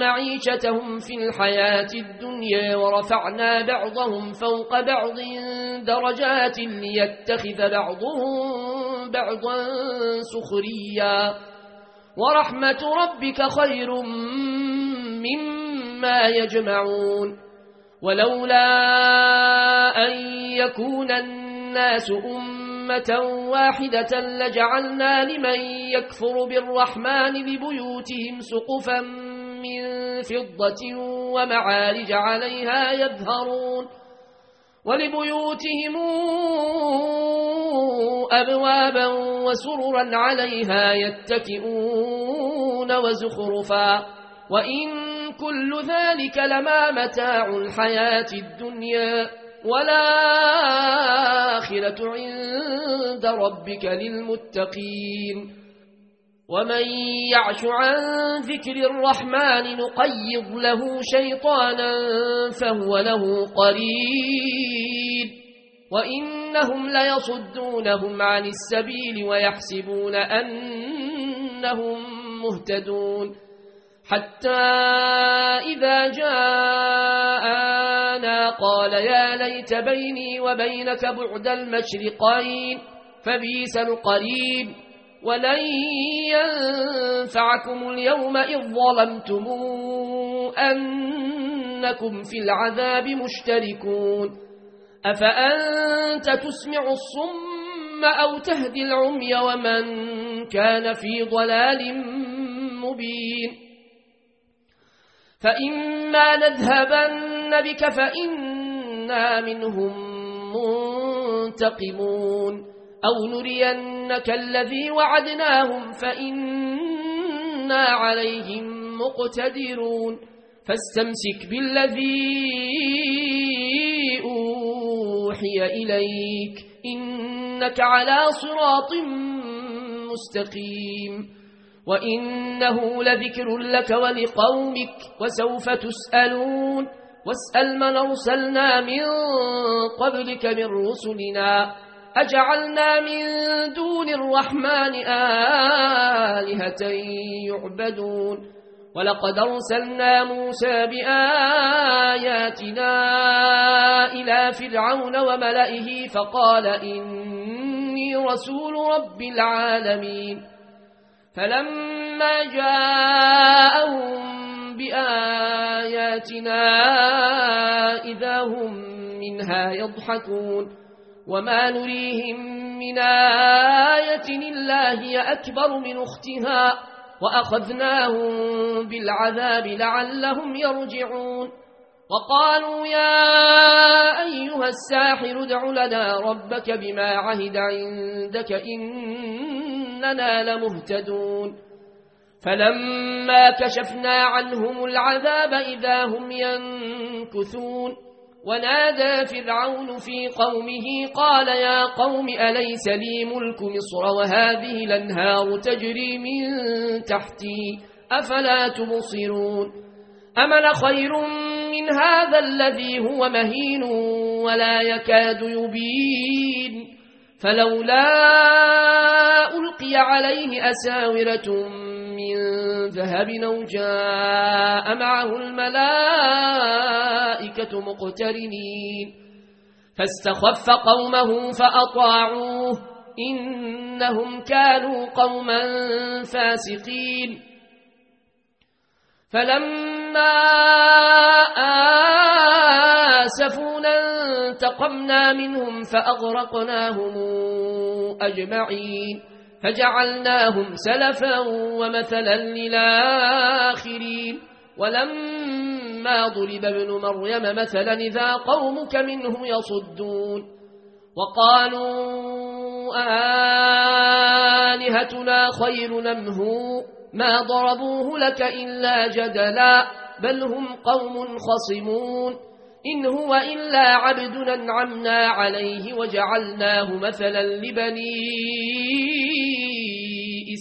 معيشتهم في الحياة الدنيا ورفعنا بعضهم فوق بعض درجات ليتخذ بعضهم بعضا سخريا. ورحمة ربك خير مما يجمعون. ولولا أن يكون الناس أمة واحدة لجعلنا لمن يكفر بالرحمن لبيوتهم سقفا من فضة ومعارج عليها يظهرون ولبيوتهم أبوابا وسررا عليها يتكئون وزخرفا وإن كل ذلك لما متاع الحياة الدنيا والآخرة عند ربك للمتقين ومن يعش عن ذكر الرحمن نقيض له شيطانا فهو له قريب وإنهم ليصدونهم عن السبيل ويحسبون أنهم مهتدون حتى إذا جاءنا قال يا ليت بيني وبينك بعد المشرقين فبيس القريب ولن ينفعكم اليوم إذ ظلمتم أنكم في العذاب مشتركون. أفأنت تسمع الصم أو تهدي العمي ومن كان في ضلال مبين؟ فإما نذهبن بك فإنا منهم منتقمون. أو نرينك الذي وعدناهم فإنا عليهم مقتدرون. فاستمسك بالذي أوحي إليك. إنك على صراط مستقيم. وإنه لذكر لك ولقومك. وسوف تسألون. واسأل من أرسلنا من قبلك من رسلنا. أجعلنا من دون الرحمن آلهة يعبدون. ولقد أرسلنا موسى بآياتنا إلى فرعون وملئه فقال إني رسول رب العالمين. فلما جاءهم بآياتنا إذا هم منها يضحكون. وما نريهم من آية إلا هي أكبر من أختها وأخذناهم بالعذاب لعلهم يرجعون وقالوا يا أيها الساحر ادع لنا ربك بما عهد عندك إننا لمهتدون فلما كشفنا عنهم العذاب إذا هم ينكثون ونادى فرعون في قومه قال يا قوم أليس لي ملك مصر وهذه الأنهار تجري من تحتي؟ أفلا تبصرون؟ أمن خير من هذا الذي هو مهين ولا يكاد يبين؟ فلولا ألقي عليه أساورة ذهب أو جاء معه الملائكة مقترنين. فاستخف قومه فأطاعوه. إنهم كانوا قوما فاسقين. فلما آسفونا انتقمنا منهم فأغرقناهم أجمعين. فجعلناهم سلفا ومثلا للآخرين. ولما ضرب ابن مريم مثلا إذا قومك منه يصدون. وقالوا آلهتنا خير نمهو ما ضربوه لك إلا جدلا بل هم قوم خصمون. إن هو إلا عبد نعمنا عليه وجعلناه مثلا لبني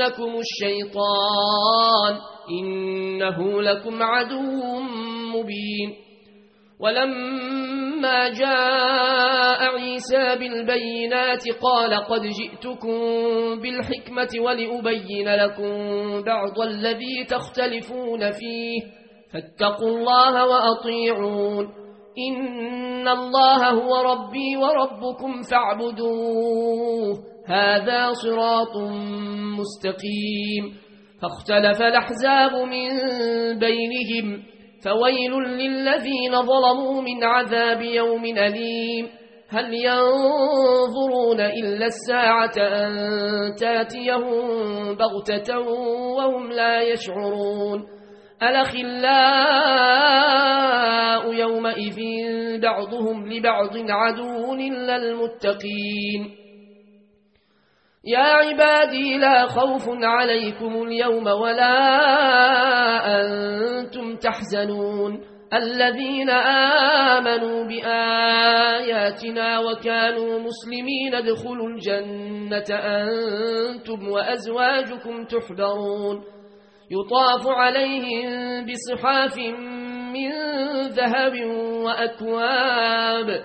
يصدنكم الشيطان إنه لكم عدو مبين. ولما جاء عيسى بالبينات قال قد جئتكم بالحكمة ولأبين لكم بعض الذي تختلفون فيه فاتقوا الله وأطيعون. إن الله هو ربي وربكم فاعبدوه. هذا صراط مستقيم فاختلف الأحزاب من بينهم فويل للذين ظلموا من عذاب يوم أليم هل ينظرون إلا الساعة أن تأتيهم بغتة وهم لا يشعرون الأخلاء يومئذ بعضهم لبعض عدو إلا المتقين يا عبادي لا خوف عليكم اليوم ولا أنتم تحزنون. الذين آمنوا بآياتنا وكانوا مسلمين ادخلوا الجنة أنتم وأزواجكم تحبرون يطاف عليهم بصحاف من ذهب وأكواب.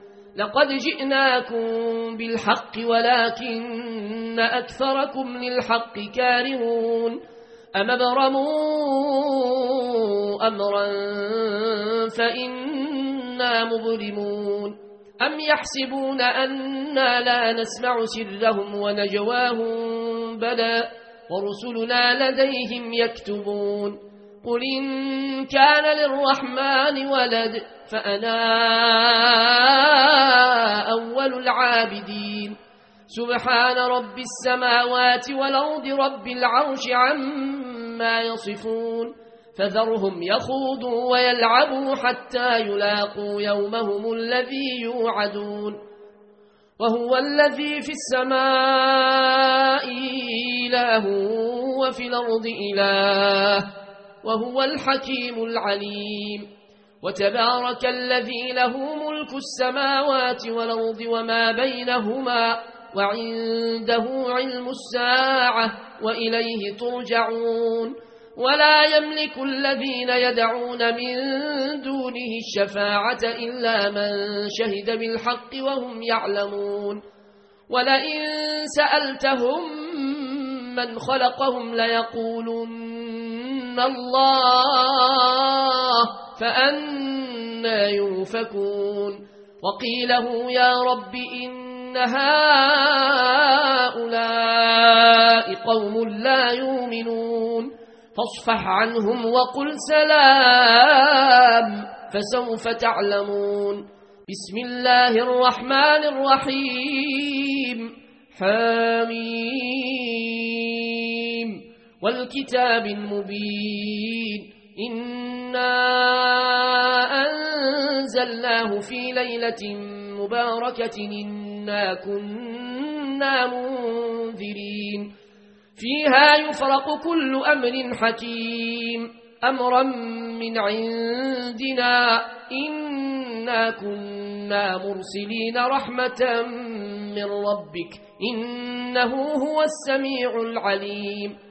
لقد جئناكم بالحق ولكن أكثركم للحق كارهون. أم أبرموا أمرا فإنا مظلمون. أم يحسبون أنا لا نسمع سرهم ونجواهم؟ بلى. ورسلنا لديهم يكتبون. قل إن كان للرحمن ولد فأنا أول العابدين سبحان رب السماوات والأرض رب العرش عما يصفون فذرهم يخوضوا ويلعبوا حتى يلاقوا يومهم الذي يوعدون وهو الذي في السماء إله وفي الأرض إله وهو الحكيم العليم. وتبارك الذي له ملك السماوات والأرض وما بينهما وعنده علم الساعة وإليه ترجعون. ولا يملك الذين يدعون من دونه الشفاعة إلا من شهد بالحق وهم يعلمون. ولئن سألتهم من خلقهم ليقولن الله فأنا يوفكون وقيله يا رب إن هؤلاء قوم لا يؤمنون فاصفح عنهم وقل سلام فسوف تعلمون بسم الله الرحمن الرحيم حميم والكتاب المبين. إنا أنزلناه في ليلة مباركة. إنا كنا منذرين. فيها يفرق كل أمر حكيم. أمرا من عندنا. إنا كنا مرسلين رحمة من ربك. إنه هو السميع العليم.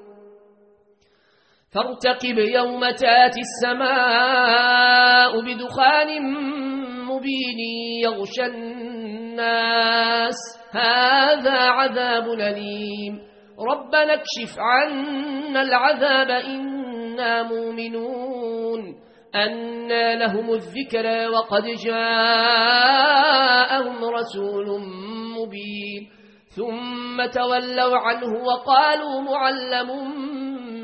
فارتقب يوم تأتي السماء بدخان مبين يغشى الناس. هذا عذاب أليم. ربنا اكشف عنا العذاب إنا مؤمنون. أنا لهم الذكر وقد جاءهم رسول مبين. ثم تولوا عنه وقالوا معلم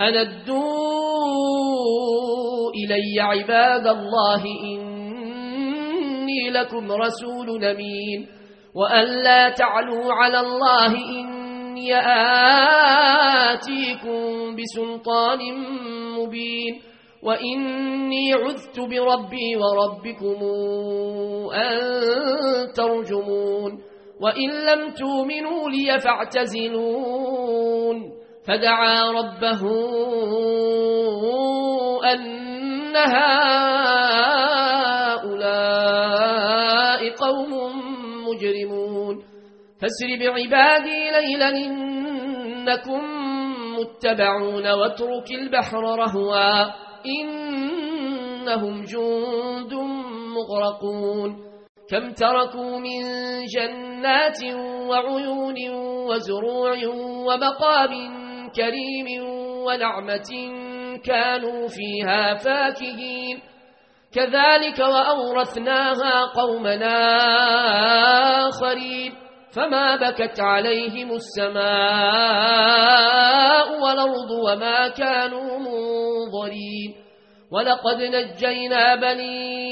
أندوا إلي عباد الله إني لكم رسول نمين وأن لا تعلوا على الله إني آتيكم بسلطان مبين. وإني عذت بربي وربكم أن ترجمون. وإن لم تؤمنوا لي فاعتزلون فدعا ربه أن هؤلاء قوم مجرمون. فاسر بعبادي ليلا إنكم متبعون واترك البحر رهوا إنهم جند مغرقون. كم تركوا من جنات وعيون وزروع ومقام كريم ونعمة كانوا فيها فاكهين. كذلك وأورثناها قومنا آخرين. فما بكت عليهم السماء والأرض وما كانوا منظرين. ولقد نجينا بني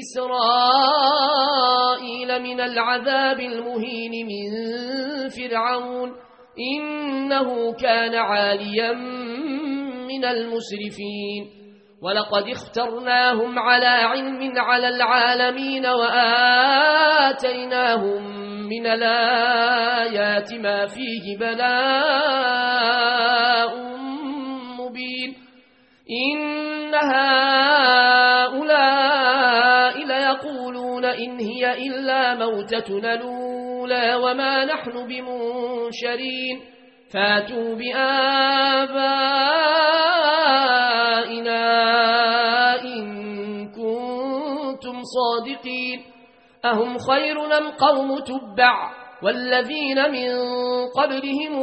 إسرائيل من العذاب المهين من فرعون. إنه كان عاليا من المسرفين. ولقد اخترناهم على علم على العالمين وآتيناهم من الآيات ما فيه بلاء مبين. إن هؤلاء ليقولون إن هي إلا موتتنا الأولى وما نحن بمنشرين فاتوا بآبائنا إن كنتم صادقين. أهم خير لم قوم تبع والذين من قبلهم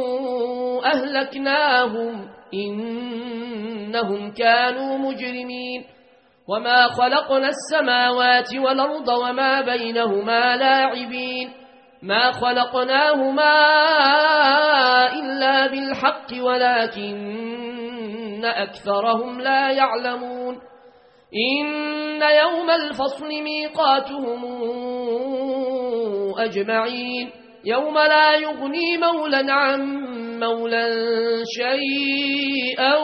أهلكناهم إنهم كانوا مجرمين. وما خلقنا السماوات والأرض وما بينهما لاعبين. ما خلقناهما إلا بالحق ولكن أكثرهم لا يعلمون. إن يوم الفصل ميقاتهم أجمعين. يوم لا يغني مولا عن مولا شيئا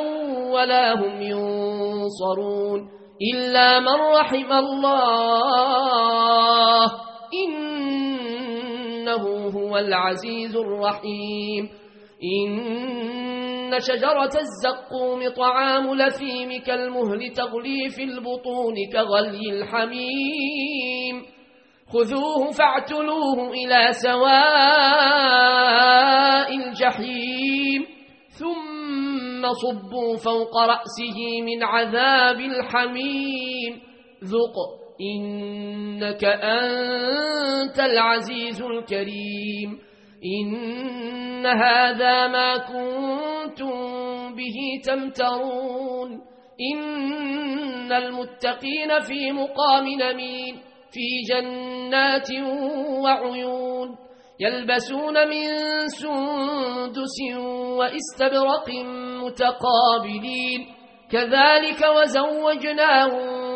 ولا هم ينصرون. إلا من رحم الله إنه هو العزيز الرحيم. إن شجرة الزقوم طعام لثيم كالمهل تغلي في البطون كغلي الحميم. خذوه فاعتلوه إلى سواء الجحيم. ثم صبوا فوق رأسه من عذاب الحميم. ذق إنك أنت العزيز الكريم. إن هذا ما كنتم به تمترون. إن المتقين في مقام نمين في جنات وعيون يلبسون من سندس واستبرق متقابلين. كذلك وزوجناهم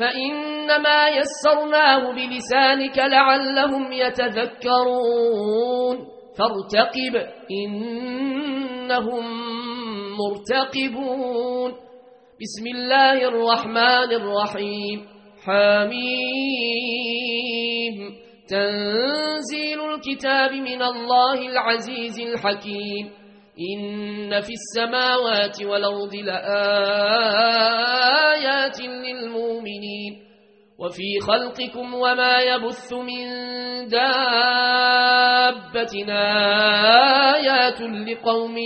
فإنما يسرناه بلسانك لعلهم يتذكرون. فارتقب إنهم مرتقبون. بسم الله الرحمن الرحيم. حميم. تنزيل الكتاب من الله العزيز الحكيم. إن في السماوات والأرض لآيات للمؤمنين وفي خلقكم وما يبث من دابة آيات لقوم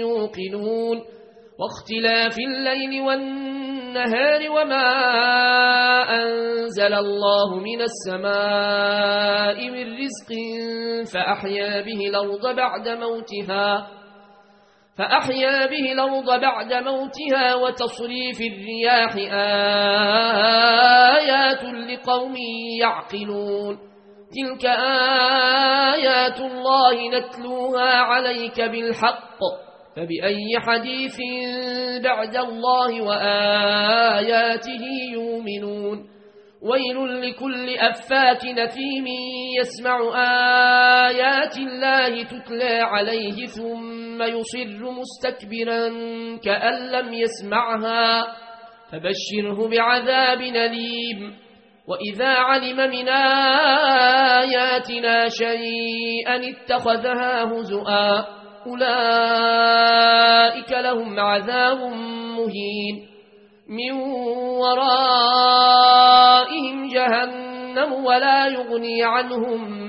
يوقنون واختلاف الليل والنهار وما أنزل الله من السماء من رزق فأحيا به الأرض بعد موتها فأحيا به الأرض بعد موتها وتصريف الرياح آيات لقوم يعقلون. تلك آيات الله نتلوها عليك بالحق. فبأي حديث بعد الله وآياته يؤمنون. ويل لكل أفاك نثيم يسمع آيات الله تتلى عليه ثم يصر مستكبرا كأن لم يسمعها فبشره بعذاب نليم وإذا علم من آياتنا شيئا اتخذها هزؤا أولئك لهم عذاب مهين. من ورائهم جهنم ولا يغني عنهم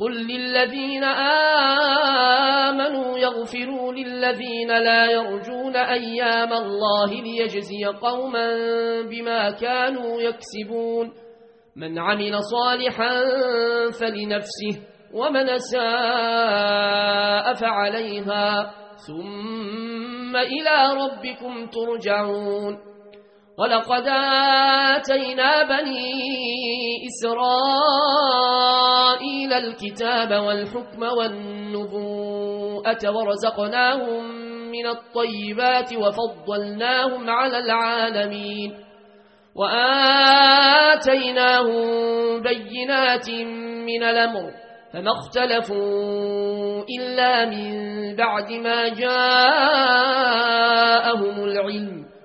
قل للذين آمنوا يغفروا للذين لا يرجون أيام الله ليجزي قوما بما كانوا يكسبون من عمل صالحا فلنفسه ومن ساء فعليها ثم إلى ربكم ترجعون ولقد آتينا بني إسرائيل الكتاب والحكم والنبوءة ورزقناهم من الطيبات وفضلناهم على العالمين وآتيناهم بينات من الأمر فما اختلفوا إلا من بعد ما جاءهم العلم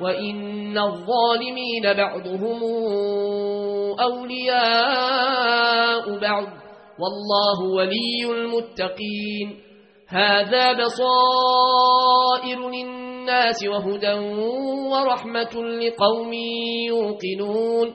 وإن الظالمين بعضهم أولياء بعض والله ولي المتقين هذا بصائر للناس وهدى ورحمة لقوم يوقنون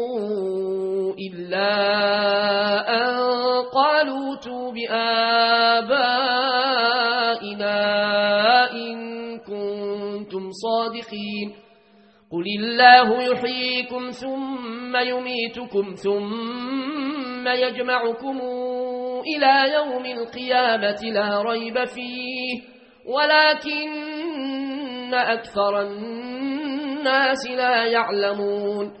إلا أن قالوا تو بآبائنا إن كنتم صادقين. قل الله يحييكم ثم يميتكم ثم يجمعكم إلى يوم القيامة لا ريب فيه. ولكن أكثر الناس لا يعلمون.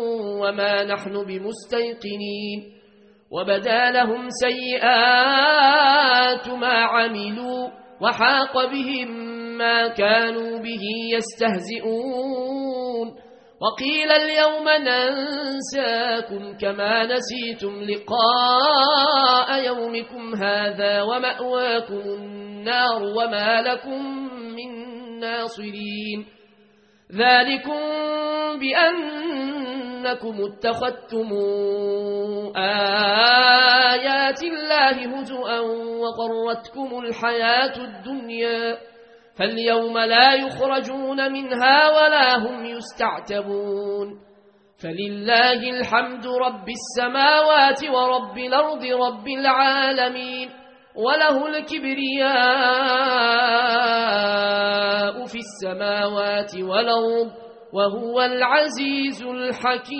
وما نحن بمستيقنين وبدا لهم سيئات ما عملوا وحاق بهم ما كانوا به يستهزئون وقيل اليوم ننساكم كما نسيتم لقاء يومكم هذا ومأواكم النار وما لكم من ناصرين ذلكم بأنكم اتخذتم آيات الله هزؤا وقرتكم الحياة الدنيا فاليوم لا يخرجون منها ولا هم يستعتبون فلله الحمد رب السماوات ورب الأرض رب العالمين وله الكبرياء في السماوات والأرض وهو العزيز الحكيم.